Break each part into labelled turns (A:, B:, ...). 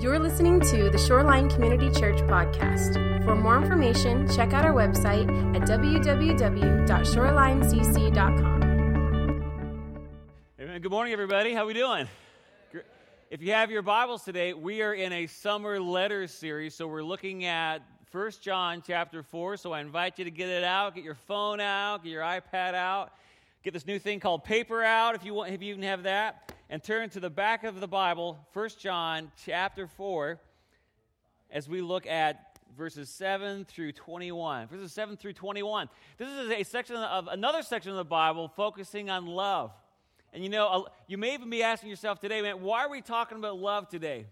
A: You're listening to the Shoreline Community Church podcast. For more information, check out our website at www.shorelinecc.com.
B: Amen. Good morning, everybody. How are we doing? If you have your Bibles today, we are in a summer letter series, so we're looking at 1 John chapter 4. So I invite you to get it out, get your phone out, get your iPad out, get this new thing called paper out if you want if you even have that and turn to the back of the Bible, 1 John chapter 4, as we look at verses 7 through 21. Verses 7 through 21. This is a section of another section of the Bible focusing on love. And you know, you may even be asking yourself today, man, why are we talking about love today?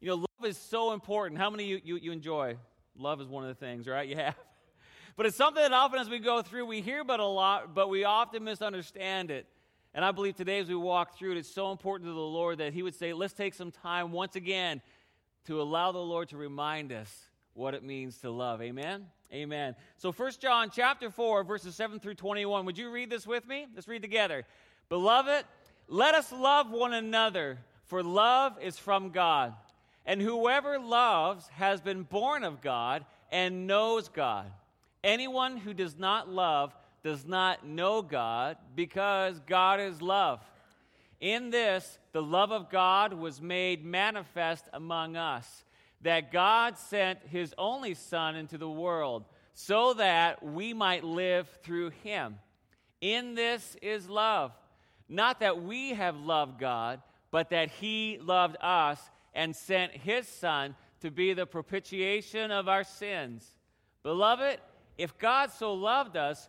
B: You know, love is so important. How many you, you, you enjoy? Love is one of the things, right? You have. But it's something that often as we go through, we hear about a lot, but we often misunderstand it. And I believe today, as we walk through it, it's so important to the Lord that He would say, let's take some time once again to allow the Lord to remind us what it means to love. Amen? Amen. So, First John chapter 4, verses 7 through 21. Would you read this with me? Let's read together. Beloved, let us love one another, for love is from God. And whoever loves has been born of God and knows God. Anyone who does not love does not know God because God is love. In this, the love of God was made manifest among us, that God sent his only Son into the world so that we might live through him. In this is love. Not that we have loved God, but that he loved us and sent his Son to be the propitiation of our sins. Beloved, if God so loved us,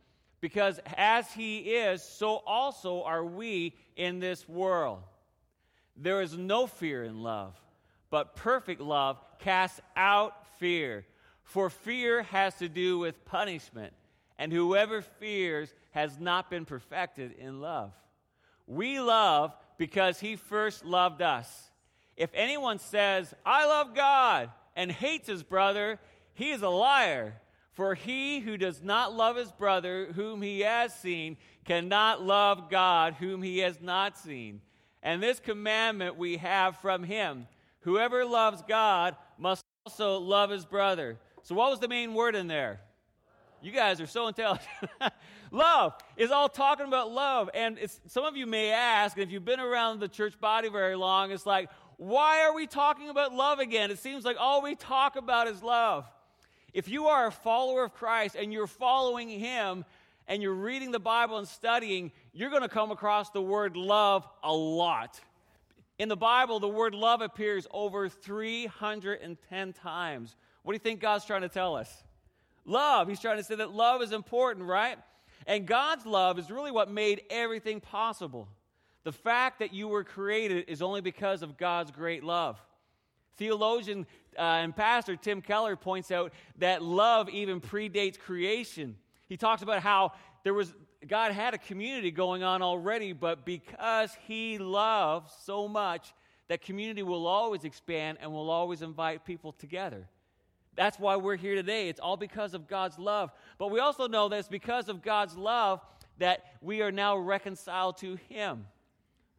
B: because as he is, so also are we in this world. There is no fear in love, but perfect love casts out fear. For fear has to do with punishment, and whoever fears has not been perfected in love. We love because he first loved us. If anyone says, I love God, and hates his brother, he is a liar. For he who does not love his brother whom he has seen cannot love God whom he has not seen. And this commandment we have from him whoever loves God must also love his brother. So, what was the main word in there? You guys are so intelligent. love is all talking about love. And some of you may ask, and if you've been around the church body very long, it's like, why are we talking about love again? It seems like all we talk about is love. If you are a follower of Christ and you're following Him and you're reading the Bible and studying, you're going to come across the word love a lot. In the Bible, the word love appears over 310 times. What do you think God's trying to tell us? Love. He's trying to say that love is important, right? And God's love is really what made everything possible. The fact that you were created is only because of God's great love. Theologian uh, and pastor Tim Keller points out that love even predates creation. He talks about how there was God had a community going on already, but because he loves so much, that community will always expand and will always invite people together. That's why we're here today. It's all because of God's love. But we also know that it's because of God's love that we are now reconciled to him.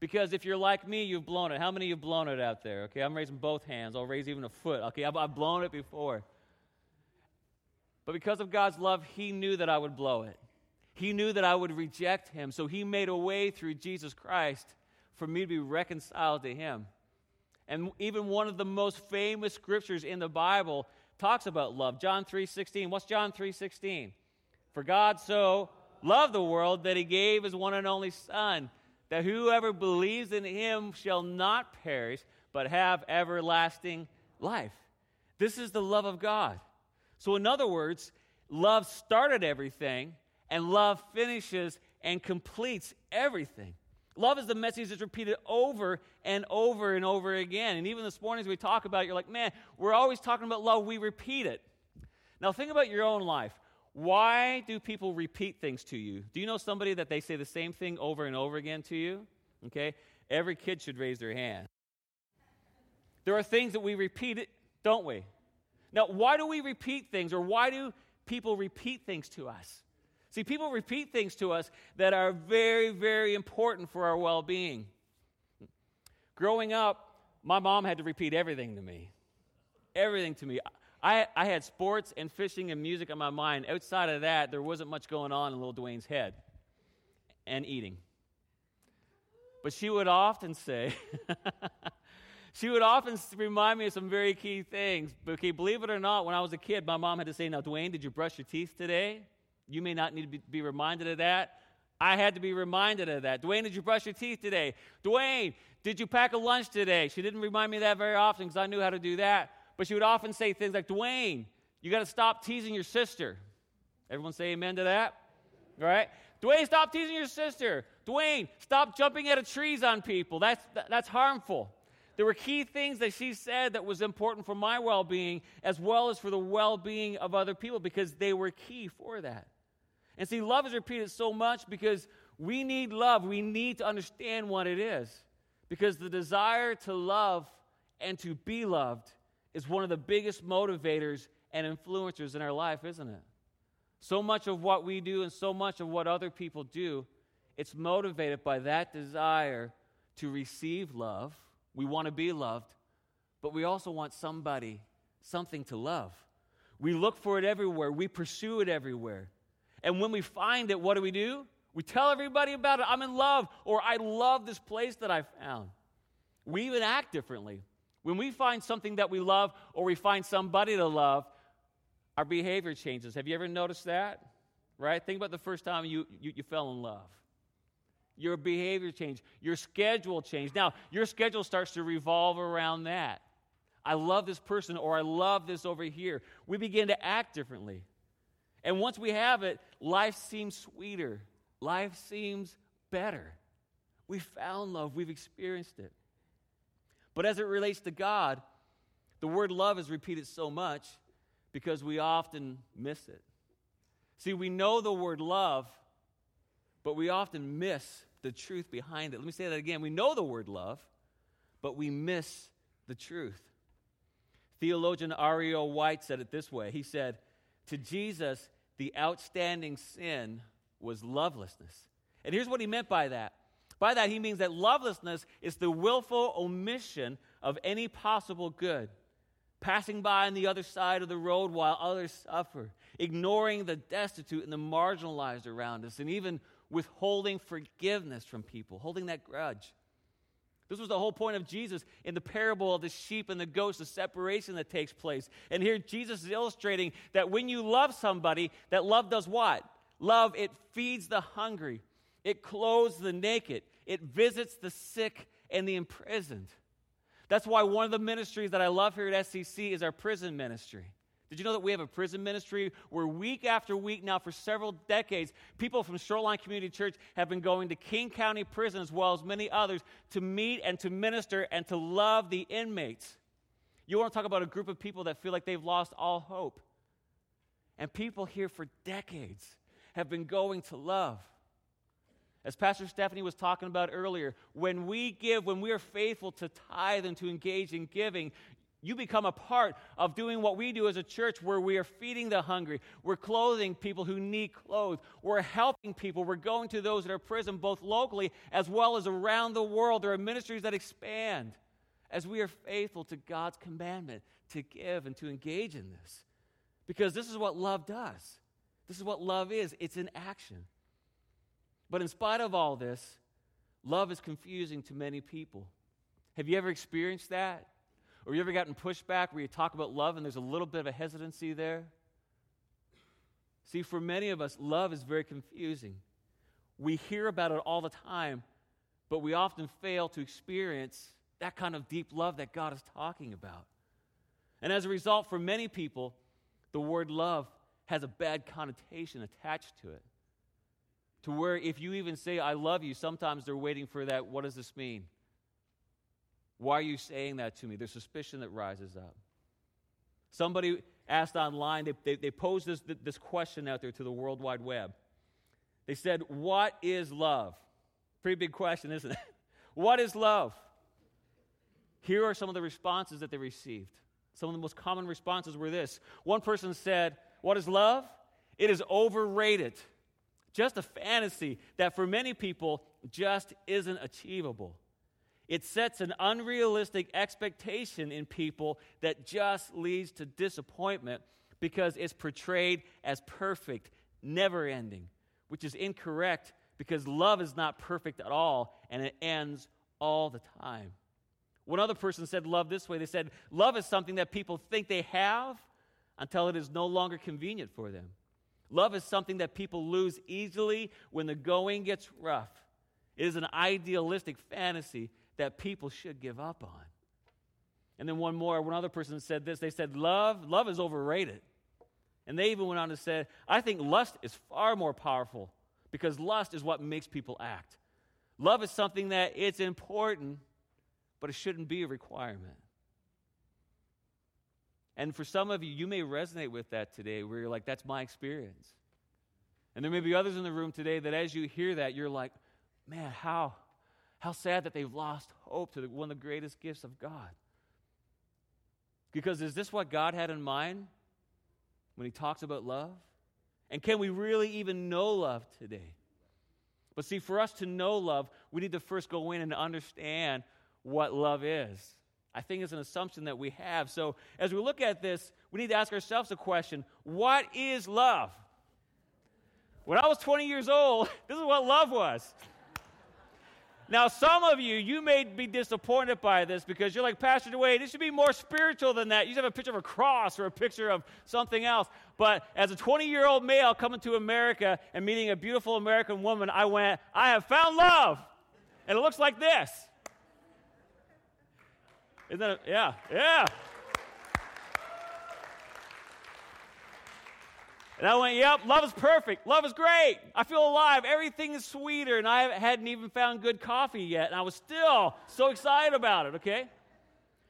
B: Because if you're like me, you've blown it. How many of you have blown it out there? Okay, I'm raising both hands. I'll raise even a foot. Okay, I've, I've blown it before. But because of God's love, He knew that I would blow it. He knew that I would reject Him. So He made a way through Jesus Christ for me to be reconciled to Him. And even one of the most famous scriptures in the Bible talks about love. John 3:16. What's John 3:16? For God so loved the world that he gave his one and only son that whoever believes in him shall not perish but have everlasting life. This is the love of God. So in other words, love started everything and love finishes and completes everything. Love is the message that's repeated over and over and over again. And even this morning, as we talk about it, you're like, man, we're always talking about love, we repeat it. Now, think about your own life. Why do people repeat things to you? Do you know somebody that they say the same thing over and over again to you? Okay? Every kid should raise their hand. There are things that we repeat, don't we? Now, why do we repeat things or why do people repeat things to us? See, people repeat things to us that are very, very important for our well being. Growing up, my mom had to repeat everything to me. Everything to me. I, I had sports and fishing and music on my mind. Outside of that, there wasn't much going on in little Dwayne's head and eating. But she would often say, she would often remind me of some very key things. Okay, believe it or not, when I was a kid, my mom had to say, Now, Dwayne, did you brush your teeth today? You may not need to be, be reminded of that. I had to be reminded of that. Dwayne, did you brush your teeth today? Dwayne, did you pack a lunch today? She didn't remind me of that very often because I knew how to do that. But she would often say things like, Dwayne, you got to stop teasing your sister. Everyone say amen to that? All right? Dwayne, stop teasing your sister. Dwayne, stop jumping out of trees on people. That's, that's harmful. There were key things that she said that was important for my well being as well as for the well being of other people because they were key for that. And see, love is repeated so much because we need love. We need to understand what it is. Because the desire to love and to be loved is one of the biggest motivators and influencers in our life, isn't it? So much of what we do and so much of what other people do, it's motivated by that desire to receive love. We want to be loved, but we also want somebody, something to love. We look for it everywhere, we pursue it everywhere. And when we find it, what do we do? We tell everybody about it. I'm in love, or I love this place that I found. We even act differently. When we find something that we love, or we find somebody to love, our behavior changes. Have you ever noticed that? Right? Think about the first time you, you, you fell in love. Your behavior changed, your schedule changed. Now, your schedule starts to revolve around that. I love this person, or I love this over here. We begin to act differently. And once we have it, life seems sweeter. Life seems better. We found love, we've experienced it. But as it relates to God, the word love is repeated so much because we often miss it. See, we know the word love, but we often miss the truth behind it. Let me say that again. We know the word love, but we miss the truth. Theologian R.E.O. White said it this way He said, To Jesus, the outstanding sin was lovelessness. And here's what he meant by that. By that, he means that lovelessness is the willful omission of any possible good, passing by on the other side of the road while others suffer, ignoring the destitute and the marginalized around us, and even withholding forgiveness from people, holding that grudge. This was the whole point of Jesus in the parable of the sheep and the goats, the separation that takes place. And here Jesus is illustrating that when you love somebody, that love does what? Love, it feeds the hungry, it clothes the naked, it visits the sick and the imprisoned. That's why one of the ministries that I love here at SCC is our prison ministry. Did you know that we have a prison ministry where week after week now for several decades, people from Shoreline Community Church have been going to King County Prison as well as many others to meet and to minister and to love the inmates. You want to talk about a group of people that feel like they've lost all hope. And people here for decades have been going to love. As Pastor Stephanie was talking about earlier, when we give, when we are faithful to tithe and to engage in giving, you become a part of doing what we do as a church where we are feeding the hungry. We're clothing people who need clothes. We're helping people. We're going to those that are prison, both locally as well as around the world. There are ministries that expand as we are faithful to God's commandment to give and to engage in this. Because this is what love does. This is what love is it's an action. But in spite of all this, love is confusing to many people. Have you ever experienced that? Or you ever gotten pushback where you talk about love and there's a little bit of a hesitancy there? See, for many of us, love is very confusing. We hear about it all the time, but we often fail to experience that kind of deep love that God is talking about. And as a result, for many people, the word love has a bad connotation attached to it. To where if you even say, I love you, sometimes they're waiting for that, what does this mean? Why are you saying that to me? There's suspicion that rises up. Somebody asked online, they, they, they posed this, this question out there to the World Wide Web. They said, What is love? Pretty big question, isn't it? what is love? Here are some of the responses that they received. Some of the most common responses were this. One person said, What is love? It is overrated. Just a fantasy that for many people just isn't achievable. It sets an unrealistic expectation in people that just leads to disappointment because it's portrayed as perfect, never ending, which is incorrect because love is not perfect at all and it ends all the time. One other person said love this way they said, Love is something that people think they have until it is no longer convenient for them. Love is something that people lose easily when the going gets rough. It is an idealistic fantasy that people should give up on. And then one more, one other person said this. They said, Love, love is overrated. And they even went on to say, I think lust is far more powerful because lust is what makes people act. Love is something that it's important, but it shouldn't be a requirement. And for some of you, you may resonate with that today where you're like, that's my experience. And there may be others in the room today that as you hear that, you're like, man, how, how sad that they've lost hope to the, one of the greatest gifts of God. Because is this what God had in mind when He talks about love? And can we really even know love today? But see, for us to know love, we need to first go in and understand what love is. I think it's an assumption that we have. So as we look at this, we need to ask ourselves a question What is love? When I was 20 years old, this is what love was. Now, some of you, you may be disappointed by this because you're like, Pastor Dwayne, this should be more spiritual than that. You should have a picture of a cross or a picture of something else. But as a 20 year old male coming to America and meeting a beautiful American woman, I went, I have found love. And it looks like this. Isn't that, a, yeah, yeah. And I went, yep, love is perfect. Love is great. I feel alive. Everything is sweeter. And I hadn't even found good coffee yet. And I was still so excited about it, okay?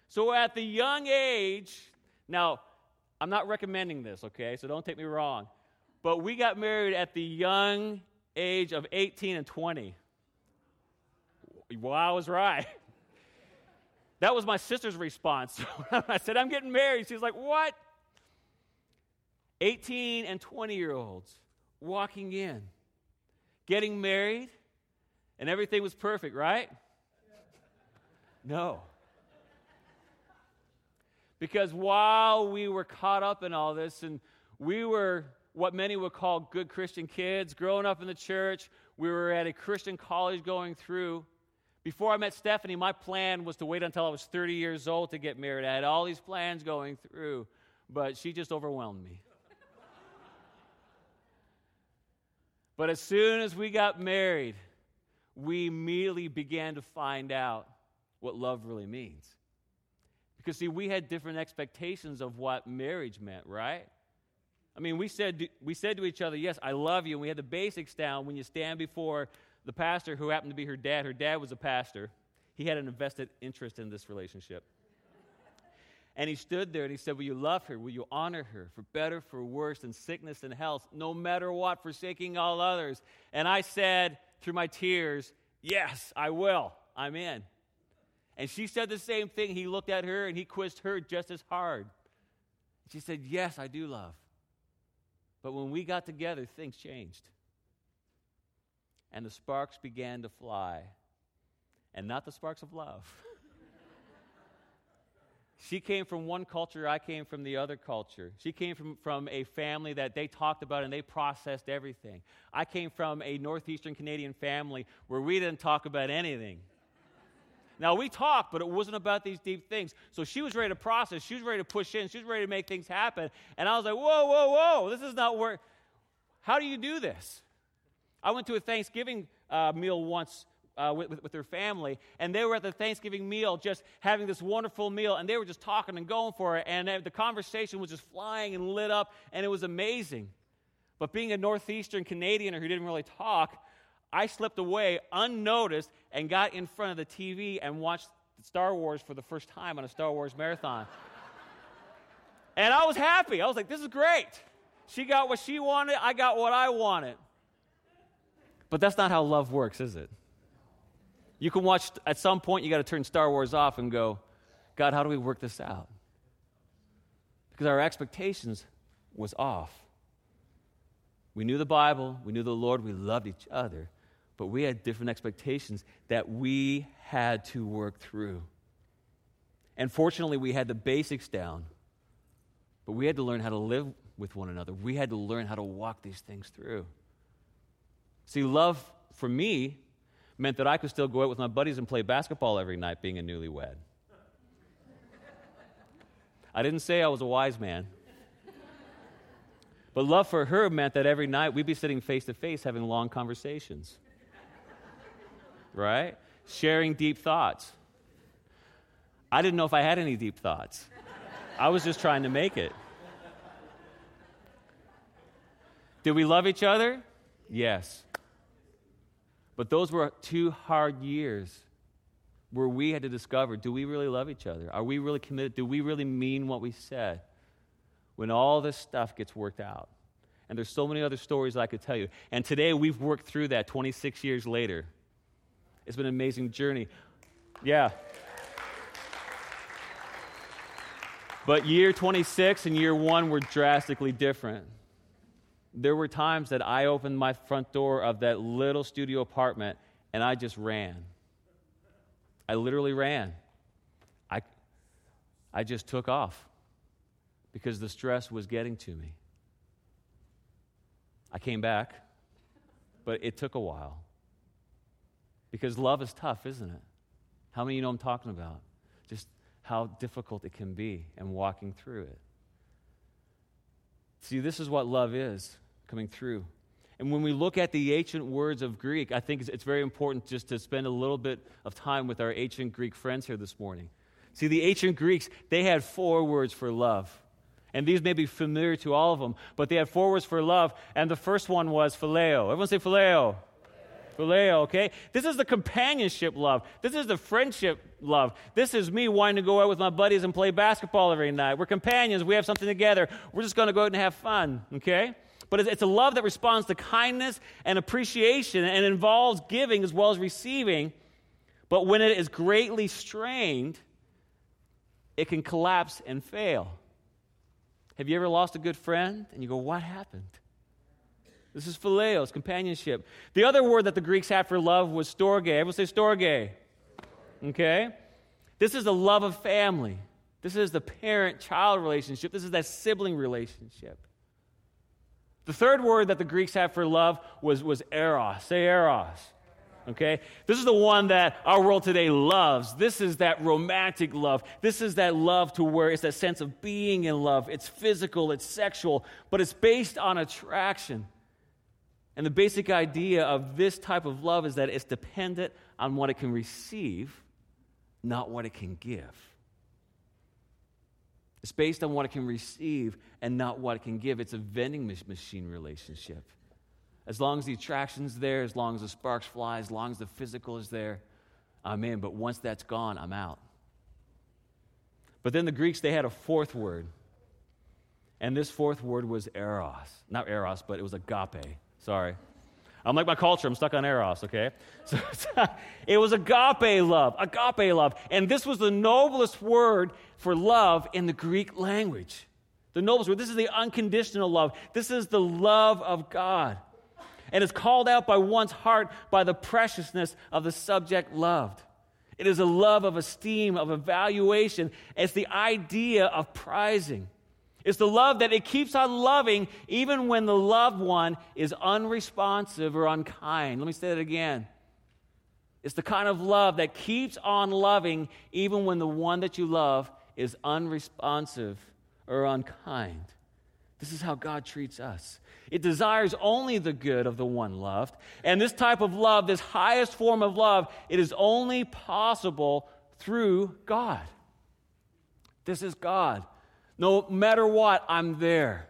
B: So at the young age, now, I'm not recommending this, okay? So don't take me wrong. But we got married at the young age of 18 and 20. Well, I was right. That was my sister's response. I said, I'm getting married. She's like, What? 18 and 20 year olds walking in, getting married, and everything was perfect, right? No. Because while we were caught up in all this and we were what many would call good Christian kids, growing up in the church, we were at a Christian college going through. Before I met Stephanie, my plan was to wait until I was 30 years old to get married. I had all these plans going through, but she just overwhelmed me. But as soon as we got married, we immediately began to find out what love really means. Because, see, we had different expectations of what marriage meant, right? I mean, we said, we said to each other, Yes, I love you. And we had the basics down when you stand before the pastor who happened to be her dad. Her dad was a pastor, he had an invested interest in this relationship. And he stood there and he said, Will you love her? Will you honor her for better, for worse, in sickness and health, no matter what, forsaking all others? And I said through my tears, Yes, I will. I'm in. And she said the same thing. He looked at her and he quizzed her just as hard. She said, Yes, I do love. But when we got together, things changed. And the sparks began to fly. And not the sparks of love. She came from one culture, I came from the other culture. She came from, from a family that they talked about and they processed everything. I came from a Northeastern Canadian family where we didn't talk about anything. Now, we talked, but it wasn't about these deep things. So she was ready to process. She was ready to push in. She was ready to make things happen. And I was like, whoa, whoa, whoa, this is not work. How do you do this? I went to a Thanksgiving uh, meal once uh, with, with, with, family, and they were at the Thanksgiving meal just having this wonderful meal, and they were just talking and going for it, and the conversation was just flying and lit up, and it was amazing. But being a Northeastern Canadian who didn't really talk, I slipped away unnoticed and got in front of the TV and watched Star Wars for the first time on a Star Wars marathon. and I was happy. I was like, this is great. She got what she wanted, I got what I wanted. But that's not how love works, is it? You can watch, at some point, you got to turn Star Wars off and go, God, how do we work this out? Because our expectations was off. We knew the Bible, we knew the Lord, we loved each other, but we had different expectations that we had to work through. And fortunately, we had the basics down, but we had to learn how to live with one another. We had to learn how to walk these things through. See, love for me meant that I could still go out with my buddies and play basketball every night being a newlywed. I didn't say I was a wise man. But love for her meant that every night we'd be sitting face to face having long conversations. right? Sharing deep thoughts. I didn't know if I had any deep thoughts. I was just trying to make it. Did we love each other? Yes. But those were two hard years where we had to discover do we really love each other? Are we really committed? Do we really mean what we said? When all this stuff gets worked out. And there's so many other stories I could tell you. And today we've worked through that 26 years later. It's been an amazing journey. Yeah. But year 26 and year one were drastically different there were times that I opened my front door of that little studio apartment and I just ran. I literally ran. I, I just took off because the stress was getting to me. I came back, but it took a while. Because love is tough, isn't it? How many of you know I'm talking about? Just how difficult it can be and walking through it. See, this is what love is coming through. And when we look at the ancient words of Greek, I think it's, very important just to spend a little bit of time with our ancient Greek friends here this morning. See, the ancient Greeks, they had four words for love. And these may be familiar to all of them, but they had four words for love. And the first one was phileo. Everyone say phileo. Phileo, okay? This is the companionship love. This is the friendship love. This is me wanting to go out with my buddies and play basketball every night. We're companions. We have something together. We're just going to go out and have fun, okay? But it's a love that responds to kindness and appreciation and involves giving as well as receiving. But when it is greatly strained, it can collapse and fail. Have you ever lost a good friend and you go, What happened? This is phileos, companionship. The other word that the Greeks had for love was storge. Everyone say storge. Okay? This is the love of family. This is the parent child relationship. This is that sibling relationship. The third word that the Greeks had for love was, was eros. Say eros. Okay? This is the one that our world today loves. This is that romantic love. This is that love to where it's that sense of being in love. It's physical, it's sexual, but it's based on attraction. And the basic idea of this type of love is that it's dependent on what it can receive, not what it can give. It's based on what it can receive and not what it can give. It's a vending machine relationship. As long as the attraction's there, as long as the sparks fly, as long as the physical is there, I'm in. But once that's gone, I'm out. But then the Greeks, they had a fourth word. And this fourth word was eros. Not eros, but it was agape. Sorry. I'm like my culture, I'm stuck on eros, okay? So, it was agape love, agape love. And this was the noblest word for love in the Greek language. The noblest word. This is the unconditional love. This is the love of God. And it's called out by one's heart by the preciousness of the subject loved. It is a love of esteem, of evaluation. It's the idea of prizing. It's the love that it keeps on loving even when the loved one is unresponsive or unkind. Let me say that again. It's the kind of love that keeps on loving even when the one that you love is unresponsive or unkind. This is how God treats us. It desires only the good of the one loved. And this type of love, this highest form of love, it is only possible through God. This is God. No matter what, I'm there.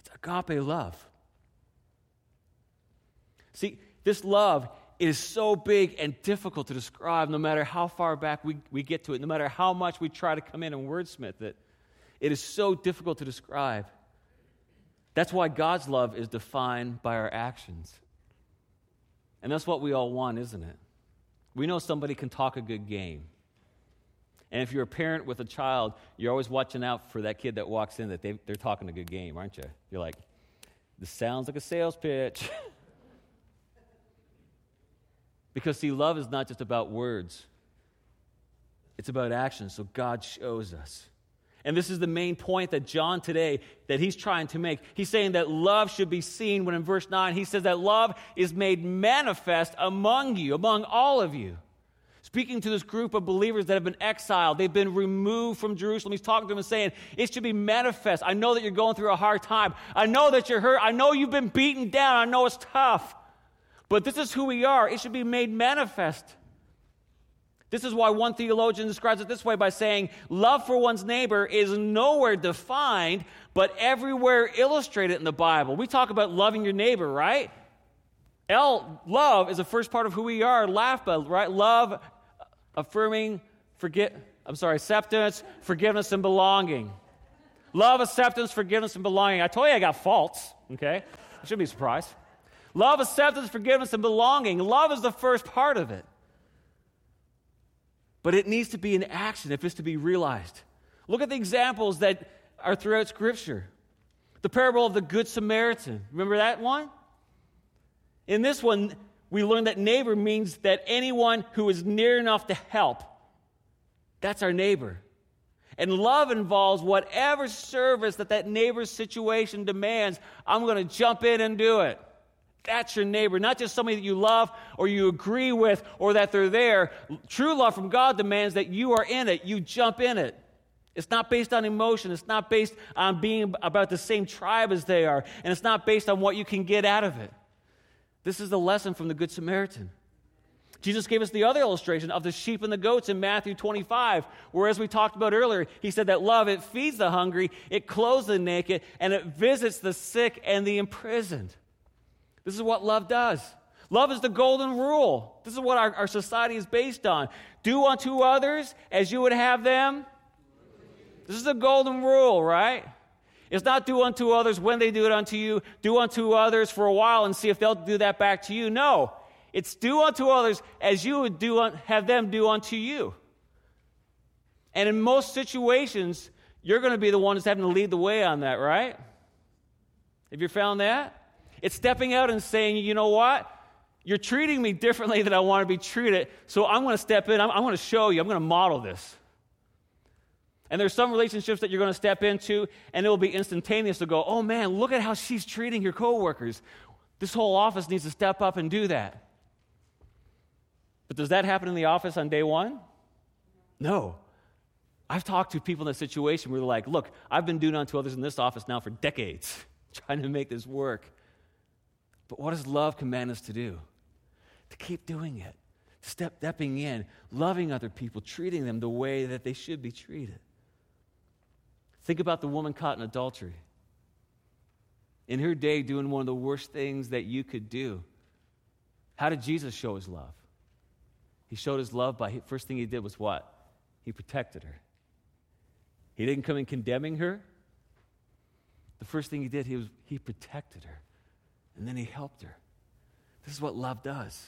B: It's agape love. See, this love is so big and difficult to describe no matter how far back we, we get to it, no matter how much we try to come in and wordsmith it. It is so difficult to describe. That's why God's love is defined by our actions. And that's what we all want, isn't it? We know somebody can talk a good game. And if you're a parent with a child, you're always watching out for that kid that walks in that they, they're talking a good game, aren't you? You're like, this sounds like a sales pitch. because, see, love is not just about words, it's about action. So God shows us. And this is the main point that John today that he's trying to make. He's saying that love should be seen when in verse 9 he says that love is made manifest among you, among all of you speaking to this group of believers that have been exiled. They've been removed from Jerusalem. He's talking to them and saying, It should be manifest. I know that you're going through a hard time. I know that you're hurt. I know you've been beaten down. I know it's tough. But this is who we are. It should be made manifest. This is why one theologian describes it this way by saying, Love for one's neighbor is nowhere defined, but everywhere illustrated in the Bible. We talk about loving your neighbor, right? L, love is the first part of who we are. Laugh, right? Love affirming, forget, I'm sorry, acceptance, forgiveness, and belonging. Love, acceptance, forgiveness, and belonging. I told you I got faults, okay? I shouldn't be surprised. Love, acceptance, forgiveness, and belonging. Love is the first part of it. But it needs to be in action if it's to be realized. Look at the examples that are throughout Scripture. The parable of the Good Samaritan. Remember that one? In this one, we learn that neighbor means that anyone who is near enough to help. That's our neighbor. And love involves whatever service that that neighbor's situation demands. I'm going to jump in and do it. That's your neighbor, not just somebody that you love or you agree with or that they're there. True love from God demands that you are in it, you jump in it. It's not based on emotion. It's not based on being about the same tribe as they are. And it's not based on what you can get out of it. This is the lesson from the Good Samaritan. Jesus gave us the other illustration of the sheep and the goats in Matthew 25, where, as we talked about earlier, he said that love, it feeds the hungry, it clothes the naked, and it visits the sick and the imprisoned. This is what love does. Love is the golden rule. This is what our, our society is based on. Do unto others as you would have them. This is the golden rule, right? It's not do unto others when they do it unto you, do unto others for a while and see if they'll do that back to you. No, it's do unto others as you would do have them do unto you. And in most situations, you're going to be the one that's having to lead the way on that, right? Have you found that? It's stepping out and saying, you know what? You're treating me differently than I want to be treated, so I'm going to step in. I'm, I'm going to show you. I'm going to model this. And there's some relationships that you're going to step into, and it will be instantaneous to go, oh man, look at how she's treating your coworkers. This whole office needs to step up and do that. But does that happen in the office on day one? No. I've talked to people in a situation where they're like, look, I've been doing unto others in this office now for decades, trying to make this work. But what does love command us to do? To keep doing it, step, stepping in, loving other people, treating them the way that they should be treated. Think about the woman caught in adultery. In her day, doing one of the worst things that you could do. How did Jesus show his love? He showed his love by, first thing he did was what? He protected her. He didn't come in condemning her. The first thing he did, he, was, he protected her. And then he helped her. This is what love does.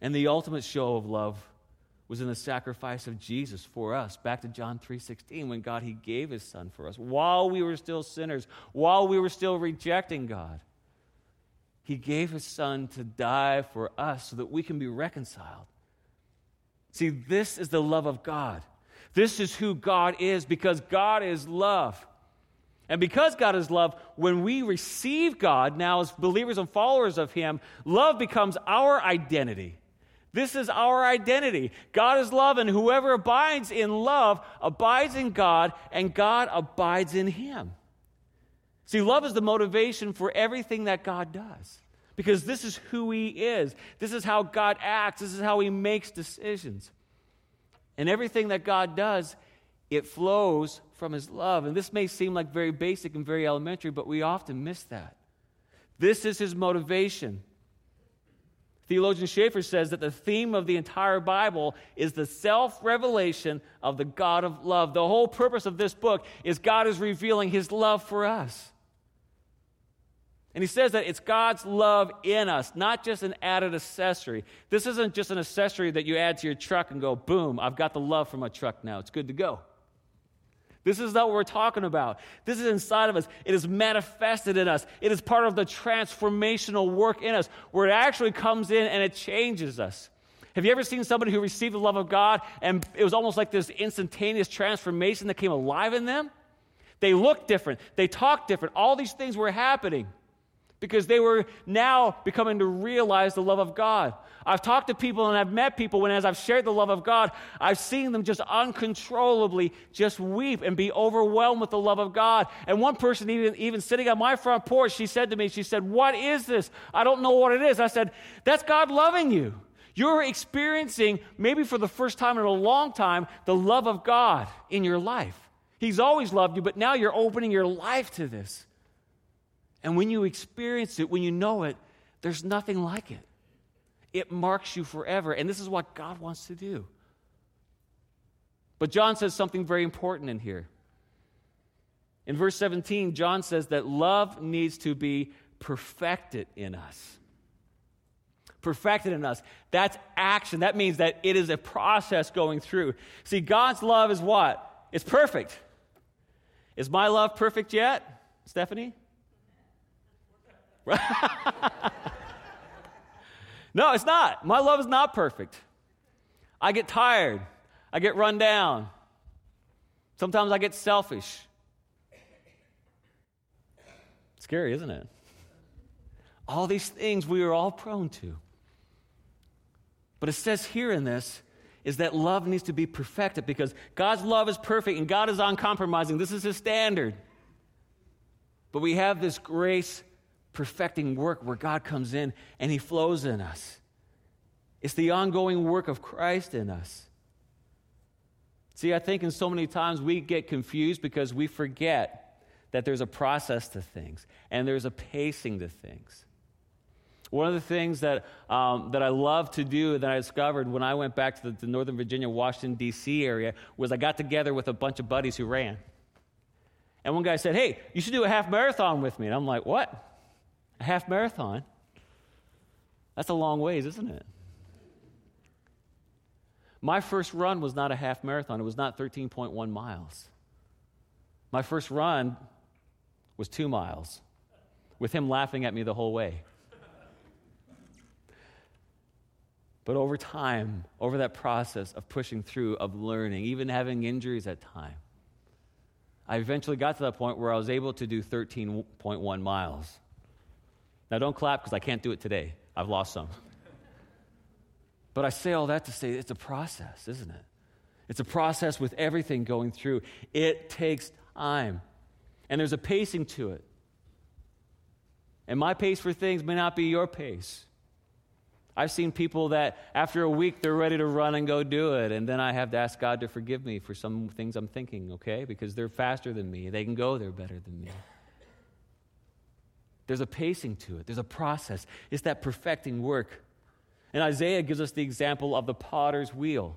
B: And the ultimate show of love was in the sacrifice of Jesus for us. Back to John 3:16 when God he gave his son for us while we were still sinners, while we were still rejecting God. He gave his son to die for us so that we can be reconciled. See, this is the love of God. This is who God is because God is love. And because God is love, when we receive God now as believers and followers of Him, love becomes our identity. This is our identity. God is love, and whoever abides in love abides in God, and God abides in him. See, love is the motivation for everything that God does because this is who He is. This is how God acts. This is how He makes decisions. And everything that God does, it flows from His love. And this may seem like very basic and very elementary, but we often miss that. This is His motivation. Theologian Schaeffer says that the theme of the entire Bible is the self revelation of the God of love. The whole purpose of this book is God is revealing his love for us. And he says that it's God's love in us, not just an added accessory. This isn't just an accessory that you add to your truck and go, boom, I've got the love for my truck now. It's good to go. This is not what we're talking about. This is inside of us. It is manifested in us. It is part of the transformational work in us where it actually comes in and it changes us. Have you ever seen somebody who received the love of God and it was almost like this instantaneous transformation that came alive in them? They looked different, they talked different. All these things were happening because they were now becoming to realize the love of God. I've talked to people and I've met people when, as I've shared the love of God, I've seen them just uncontrollably just weep and be overwhelmed with the love of God. And one person, even, even sitting on my front porch, she said to me, She said, What is this? I don't know what it is. I said, That's God loving you. You're experiencing, maybe for the first time in a long time, the love of God in your life. He's always loved you, but now you're opening your life to this. And when you experience it, when you know it, there's nothing like it. It marks you forever. And this is what God wants to do. But John says something very important in here. In verse 17, John says that love needs to be perfected in us. Perfected in us. That's action. That means that it is a process going through. See, God's love is what? It's perfect. Is my love perfect yet, Stephanie? no, it's not. My love is not perfect. I get tired. I get run down. Sometimes I get selfish. Scary, isn't it? All these things we are all prone to. But it says here in this is that love needs to be perfected because God's love is perfect and God is uncompromising. This is his standard. But we have this grace perfecting work where God comes in and He flows in us. It's the ongoing work of Christ in us. See, I think in so many times we get confused because we forget that there's a process to things and there's a pacing to things. One of the things that, um, that I love to do that I discovered when I went back to the, the Northern Virginia, Washington, D.C. area was I got together with a bunch of buddies who ran. And one guy said, Hey, you should do a half marathon with me. And I'm like, What? A half marathon. That's a long ways, isn't it? My first run was not a half marathon, it was not 13.1 miles. My first run was two miles, with him laughing at me the whole way. But over time, over that process of pushing through, of learning, even having injuries at time, I eventually got to that point where I was able to do 13.1 miles. Now, don't clap because I can't do it today. I've lost some. But I say all that to say it's a process, isn't it? It's a process with everything going through. It takes time, and there's a pacing to it. And my pace for things may not be your pace. I've seen people that after a week they're ready to run and go do it, and then I have to ask God to forgive me for some things I'm thinking, okay? Because they're faster than me, they can go there better than me. There's a pacing to it, there's a process. It's that perfecting work. And Isaiah gives us the example of the potter's wheel.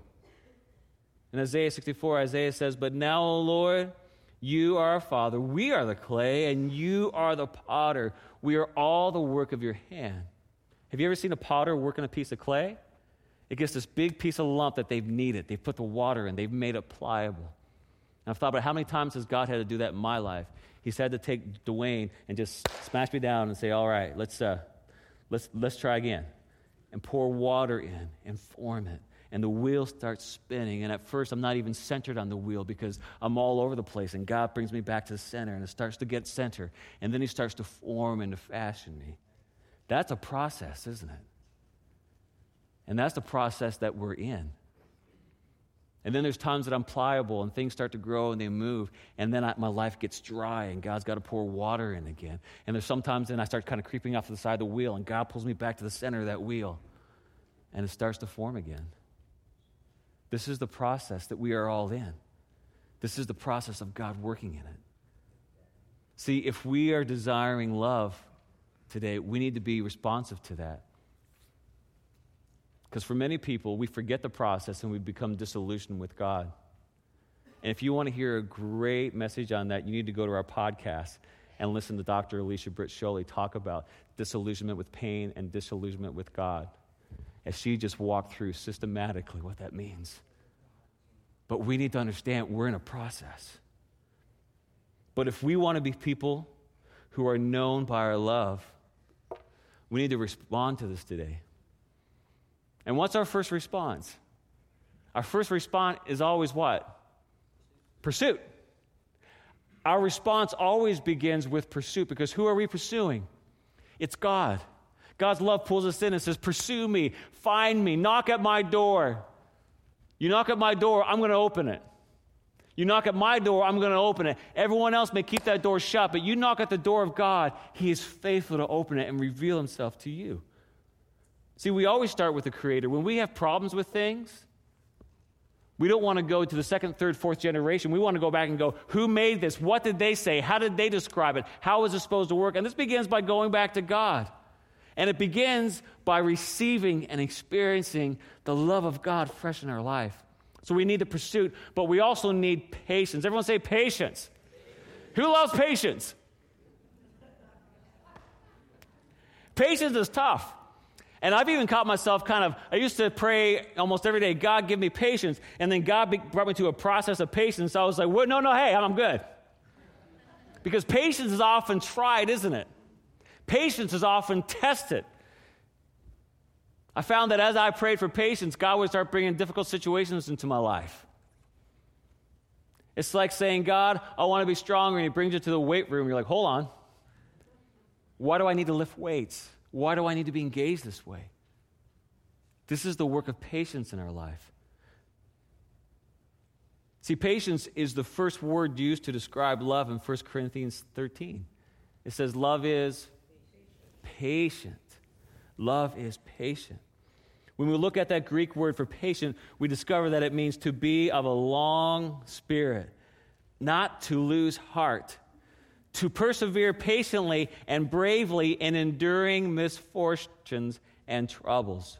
B: In Isaiah 64, Isaiah says, But now, O Lord, you are our Father. We are the clay, and you are the potter. We are all the work of your hand. Have you ever seen a potter work on a piece of clay? It gets this big piece of lump that they've kneaded. They've put the water in, they've made it pliable. And I've thought about how many times has God had to do that in my life? He's had to take Dwayne and just smash me down and say, all right, let's, uh, let's, let's try again. And pour water in and form it. and the wheel starts spinning. And at first, I'm not even centered on the wheel because I'm all over the place. And God brings me back to the center, and it starts to get center. And then He starts to form and to fashion me. That's a process, isn't it? And that's the process that we're in. And then there's times that I'm pliable and things start to grow and they move. And then I, my life gets dry and God's got to pour water in again. And there's sometimes then I start kind of creeping off to the side of the wheel and God pulls me back to the center of that wheel and it starts to form again. This is the process that we are all in. This is the process of God working in it. See, if we are desiring love today, we need to be responsive to that. Because for many people, we forget the process and we become disillusioned with God. And if you want to hear a great message on that, you need to go to our podcast and listen to Dr. Alicia Britt Chole talk about disillusionment with pain and disillusionment with God as she just walked through systematically what that means. But we need to understand we're in a process. But if we want to be people who are known by our love, we need to respond to this today. And what's our first response? Our first response is always what? Pursuit. Our response always begins with pursuit because who are we pursuing? It's God. God's love pulls us in and says, Pursue me, find me, knock at my door. You knock at my door, I'm going to open it. You knock at my door, I'm going to open it. Everyone else may keep that door shut, but you knock at the door of God, He is faithful to open it and reveal Himself to you. See, we always start with the Creator. When we have problems with things, we don't want to go to the second, third, fourth generation. We want to go back and go, who made this? What did they say? How did they describe it? How was it supposed to work? And this begins by going back to God. And it begins by receiving and experiencing the love of God fresh in our life. So we need the pursuit, but we also need patience. Everyone say patience. Who loves patience? Patience is tough. And I've even caught myself kind of, I used to pray almost every day, God, give me patience. And then God brought me to a process of patience. So I was like, well, no, no, hey, I'm good. Because patience is often tried, isn't it? Patience is often tested. I found that as I prayed for patience, God would start bringing difficult situations into my life. It's like saying, God, I want to be stronger. And He brings you to the weight room. You're like, hold on. Why do I need to lift weights? Why do I need to be engaged this way? This is the work of patience in our life. See, patience is the first word used to describe love in 1 Corinthians 13. It says, Love is patient. Love is patient. When we look at that Greek word for patient, we discover that it means to be of a long spirit, not to lose heart, to persevere patiently and bravely in enduring misfortunes and troubles,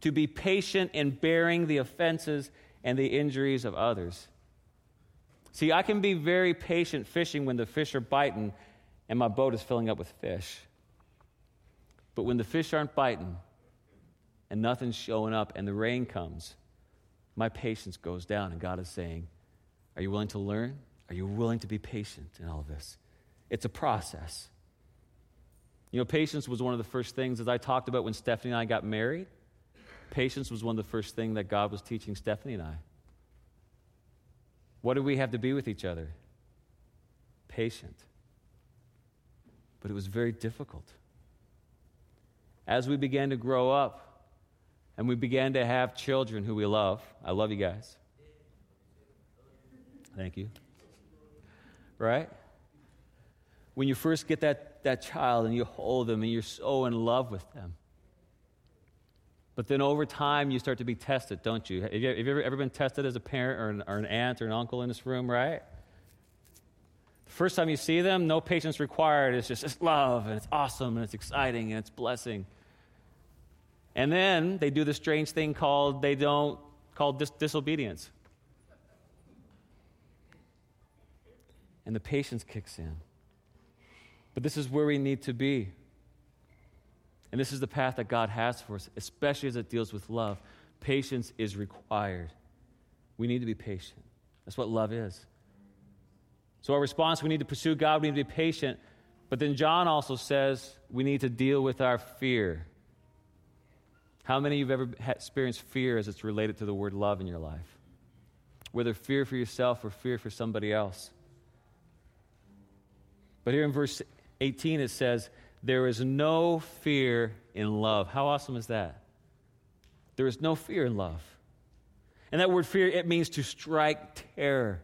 B: to be patient in bearing the offenses and the injuries of others. See, I can be very patient fishing when the fish are biting and my boat is filling up with fish. But when the fish aren't biting and nothing's showing up and the rain comes, my patience goes down, and God is saying, Are you willing to learn? Are you willing to be patient in all of this? It's a process. You know, patience was one of the first things, as I talked about when Stephanie and I got married. Patience was one of the first things that God was teaching Stephanie and I. What do we have to be with each other? Patient. But it was very difficult. As we began to grow up and we began to have children who we love, I love you guys. Thank you right? When you first get that, that child and you hold them and you're so in love with them. But then over time, you start to be tested, don't you? Have you, have you ever, ever, been tested as a parent or an, or an aunt or an uncle in this room, right? The first time you see them, no patience required. It's just it's love and it's awesome and it's exciting and it's blessing. And then they do the strange thing called they don't called dis- disobedience. And the patience kicks in. But this is where we need to be. And this is the path that God has for us, especially as it deals with love. Patience is required. We need to be patient. That's what love is. So, our response we need to pursue God, we need to be patient. But then John also says we need to deal with our fear. How many of you have ever experienced fear as it's related to the word love in your life? Whether fear for yourself or fear for somebody else. But here in verse 18 it says, There is no fear in love. How awesome is that? There is no fear in love. And that word fear, it means to strike terror.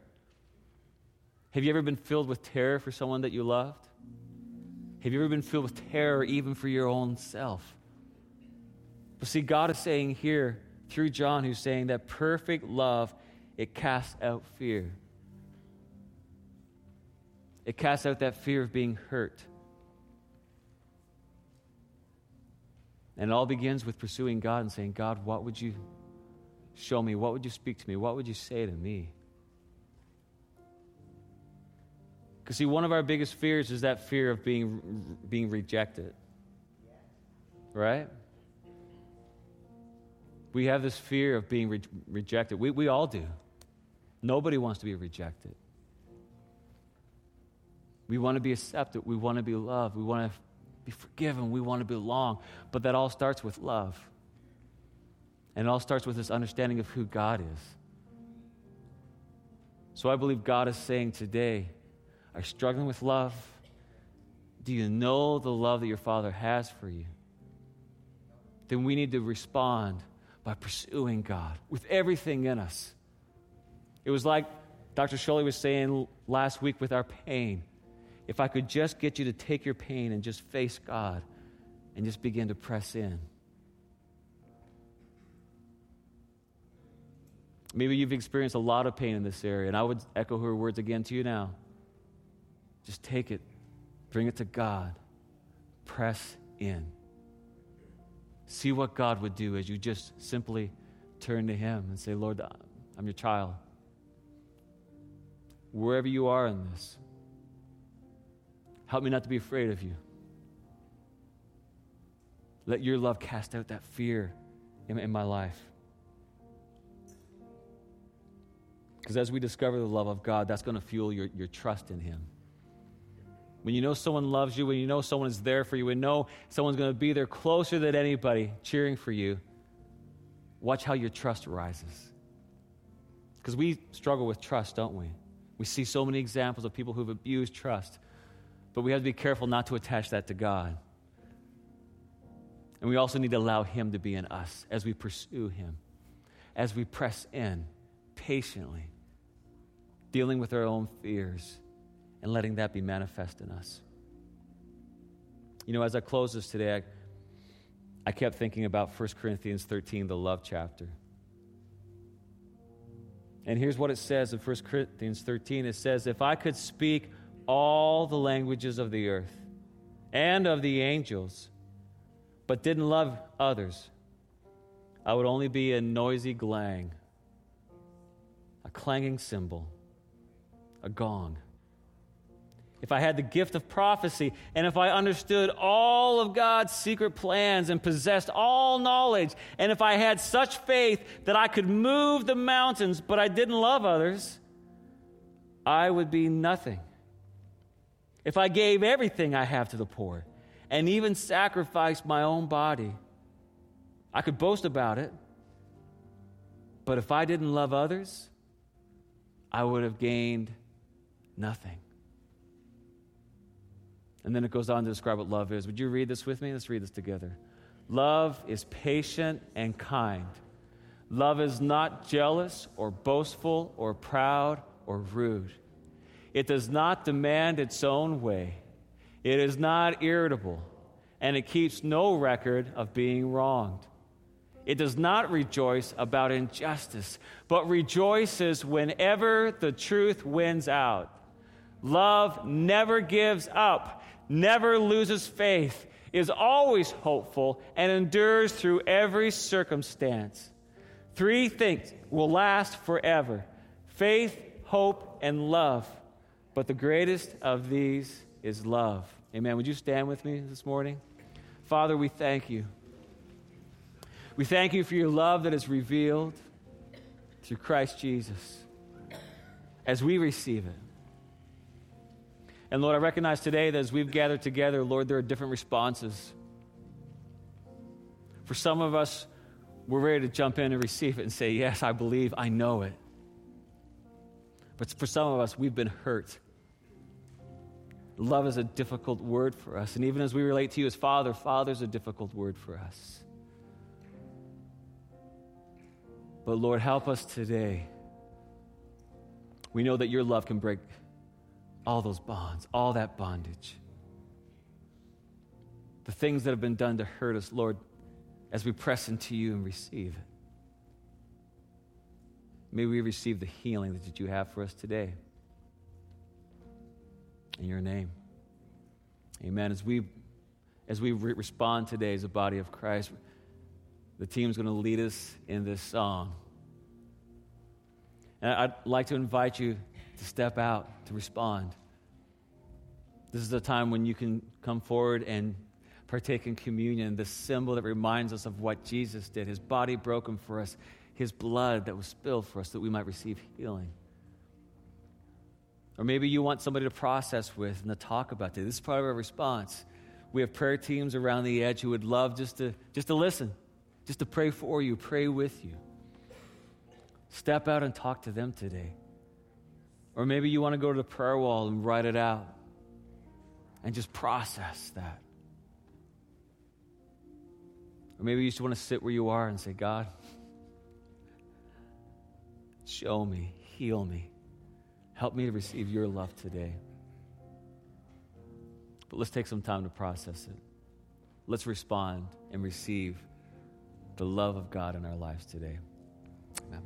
B: Have you ever been filled with terror for someone that you loved? Have you ever been filled with terror even for your own self? But see, God is saying here through John, who's saying that perfect love, it casts out fear. It casts out that fear of being hurt. And it all begins with pursuing God and saying, God, what would you show me? What would you speak to me? What would you say to me? Because, see, one of our biggest fears is that fear of being, being rejected. Right? We have this fear of being re- rejected. We, we all do. Nobody wants to be rejected. We want to be accepted. We want to be loved. We want to be forgiven. We want to belong. But that all starts with love. And it all starts with this understanding of who God is. So I believe God is saying today, are you struggling with love? Do you know the love that your Father has for you? Then we need to respond by pursuing God with everything in us. It was like Dr. Chole was saying last week with our pain. If I could just get you to take your pain and just face God and just begin to press in. Maybe you've experienced a lot of pain in this area, and I would echo her words again to you now. Just take it, bring it to God, press in. See what God would do as you just simply turn to Him and say, Lord, I'm your child. Wherever you are in this, help me not to be afraid of you. Let your love cast out that fear in, in my life. Because as we discover the love of God, that's going to fuel your, your trust in Him. When you know someone loves you, when you know someone is there for you, when you know someone's going to be there closer than anybody cheering for you, watch how your trust rises. Because we struggle with trust, don't we? We see so many examples of people who've abused trust, but we have to be careful not to attach that to God. And we also need to allow Him to be in us as we pursue Him, as we press in patiently, dealing with our own fears and letting that be manifest in us. You know, as I close this today, I, I kept thinking about 1 Corinthians 13, the love chapter. And here's what it says in 1 Corinthians 13 it says, If I could speak all the languages of the earth and of the angels, but didn't love others, I would only be a noisy glang, a clanging cymbal, a gong if I had the gift of prophecy, and if I understood all of God's secret plans and possessed all knowledge, and if I had such faith that I could move the mountains, but I didn't love others, I would be nothing. If I gave everything I have to the poor and even sacrificed my own body, I could boast about it. But if I didn't love others, I would have gained nothing. And then it goes on to describe what love is. Would you read this with me? Let's read this together. Love is patient and kind. Love is not jealous or boastful or proud or rude. It does not demand its own way. It is not irritable, and it keeps no record of being wronged. It does not rejoice about injustice, but rejoices whenever the truth wins out. Love never gives up never loses faith, is always hopeful, and endures through every circumstance. Three things will last forever faith, hope, and love. But the greatest of these is love. Amen. Would you stand with me this morning? Father, we thank you. We thank you for your love that is revealed through Christ Jesus as we receive it. And Lord, I recognize today that as we've gathered together, Lord, there are different responses. For some of us, we're ready to jump in and receive it and say, Yes, I believe, I know it. But for some of us, we've been hurt. Love is a difficult word for us. And even as we relate to you as Father, Father is a difficult word for us. But Lord, help us today. We know that your love can break all those bonds, all that bondage. The things that have been done to hurt us, Lord, as we press into you and receive. May we receive the healing that you have for us today. In your name. Amen. As we, as we re- respond today as a body of Christ, the team's going to lead us in this song. And I'd like to invite you to step out, to respond. This is a time when you can come forward and partake in communion, the symbol that reminds us of what Jesus did, his body broken for us, his blood that was spilled for us that we might receive healing. Or maybe you want somebody to process with and to talk about this. This is part of our response. We have prayer teams around the edge who would love just to, just to listen just to pray for you, pray with you. Step out and talk to them today. Or maybe you want to go to the prayer wall and write it out and just process that. Or maybe you just want to sit where you are and say, God, show me, heal me, help me to receive your love today. But let's take some time to process it. Let's respond and receive the love of God in our lives today. Amen.